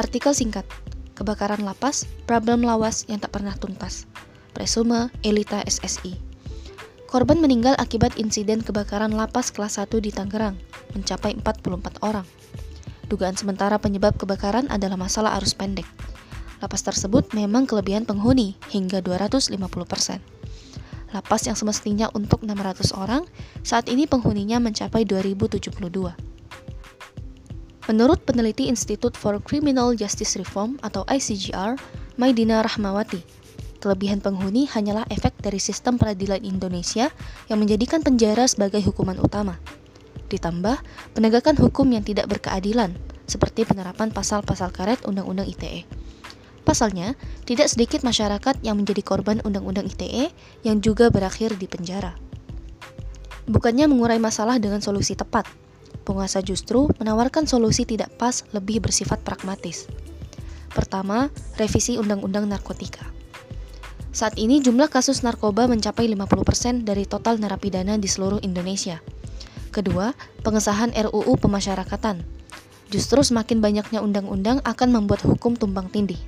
Artikel singkat, kebakaran lapas, problem lawas yang tak pernah tuntas. Presume Elita SSI. Korban meninggal akibat insiden kebakaran lapas kelas 1 di Tangerang, mencapai 44 orang. Dugaan sementara penyebab kebakaran adalah masalah arus pendek. Lapas tersebut memang kelebihan penghuni hingga 250%. Lapas yang semestinya untuk 600 orang, saat ini penghuninya mencapai 2072. Menurut peneliti Institute for Criminal Justice Reform atau ICGR, Maidina Rahmawati, kelebihan penghuni hanyalah efek dari sistem peradilan Indonesia yang menjadikan penjara sebagai hukuman utama. Ditambah penegakan hukum yang tidak berkeadilan, seperti penerapan pasal-pasal karet Undang-Undang ITE. Pasalnya, tidak sedikit masyarakat yang menjadi korban Undang-Undang ITE yang juga berakhir di penjara. Bukannya mengurai masalah dengan solusi tepat, penguasa justru menawarkan solusi tidak pas lebih bersifat pragmatis. Pertama, revisi Undang-Undang Narkotika. Saat ini jumlah kasus narkoba mencapai 50% dari total narapidana di seluruh Indonesia – Kedua, pengesahan RUU pemasyarakatan. Justru semakin banyaknya undang-undang akan membuat hukum tumbang tindih.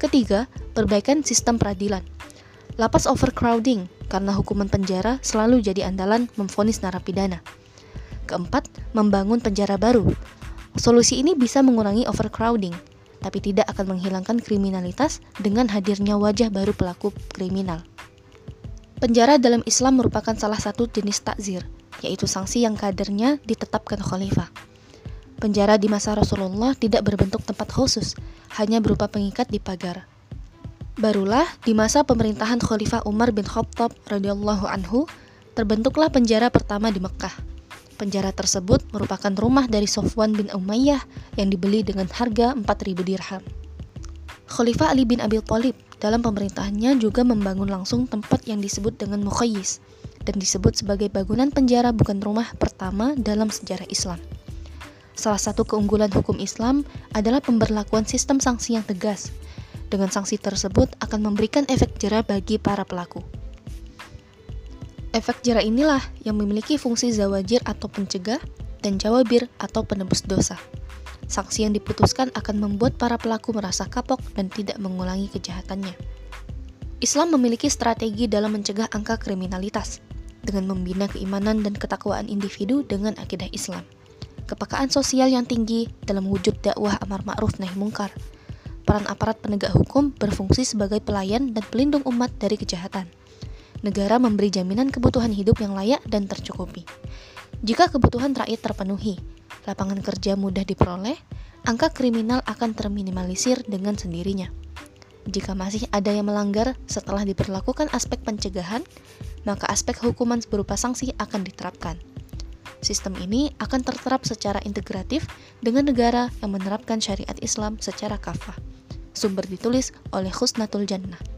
Ketiga, perbaikan sistem peradilan. Lapas overcrowding karena hukuman penjara selalu jadi andalan memfonis narapidana. Keempat, membangun penjara baru. Solusi ini bisa mengurangi overcrowding, tapi tidak akan menghilangkan kriminalitas dengan hadirnya wajah baru pelaku kriminal. Penjara dalam Islam merupakan salah satu jenis takzir, yaitu sanksi yang kadernya ditetapkan khalifah. Penjara di masa Rasulullah tidak berbentuk tempat khusus, hanya berupa pengikat di pagar. Barulah di masa pemerintahan Khalifah Umar bin Khattab radhiyallahu anhu terbentuklah penjara pertama di Mekah. Penjara tersebut merupakan rumah dari Sofwan bin Umayyah yang dibeli dengan harga 4000 dirham. Khalifah Ali bin Abi Thalib dalam pemerintahannya juga membangun langsung tempat yang disebut dengan Mukhayyis dan disebut sebagai bangunan penjara bukan rumah pertama dalam sejarah Islam. Salah satu keunggulan hukum Islam adalah pemberlakuan sistem sanksi yang tegas. Dengan sanksi tersebut akan memberikan efek jerah bagi para pelaku. Efek jerah inilah yang memiliki fungsi zawajir atau pencegah dan jawabir atau penebus dosa. Sanksi yang diputuskan akan membuat para pelaku merasa kapok dan tidak mengulangi kejahatannya. Islam memiliki strategi dalam mencegah angka kriminalitas dengan membina keimanan dan ketakwaan individu dengan akidah Islam. Kepekaan sosial yang tinggi dalam wujud dakwah amar ma'ruf nahi mungkar. Peran aparat penegak hukum berfungsi sebagai pelayan dan pelindung umat dari kejahatan. Negara memberi jaminan kebutuhan hidup yang layak dan tercukupi. Jika kebutuhan rakyat terpenuhi, lapangan kerja mudah diperoleh, angka kriminal akan terminimalisir dengan sendirinya. Jika masih ada yang melanggar setelah diperlakukan aspek pencegahan, maka aspek hukuman berupa sanksi akan diterapkan. Sistem ini akan terterap secara integratif dengan negara yang menerapkan syariat Islam secara kafah. Sumber ditulis oleh Khusnatul Jannah.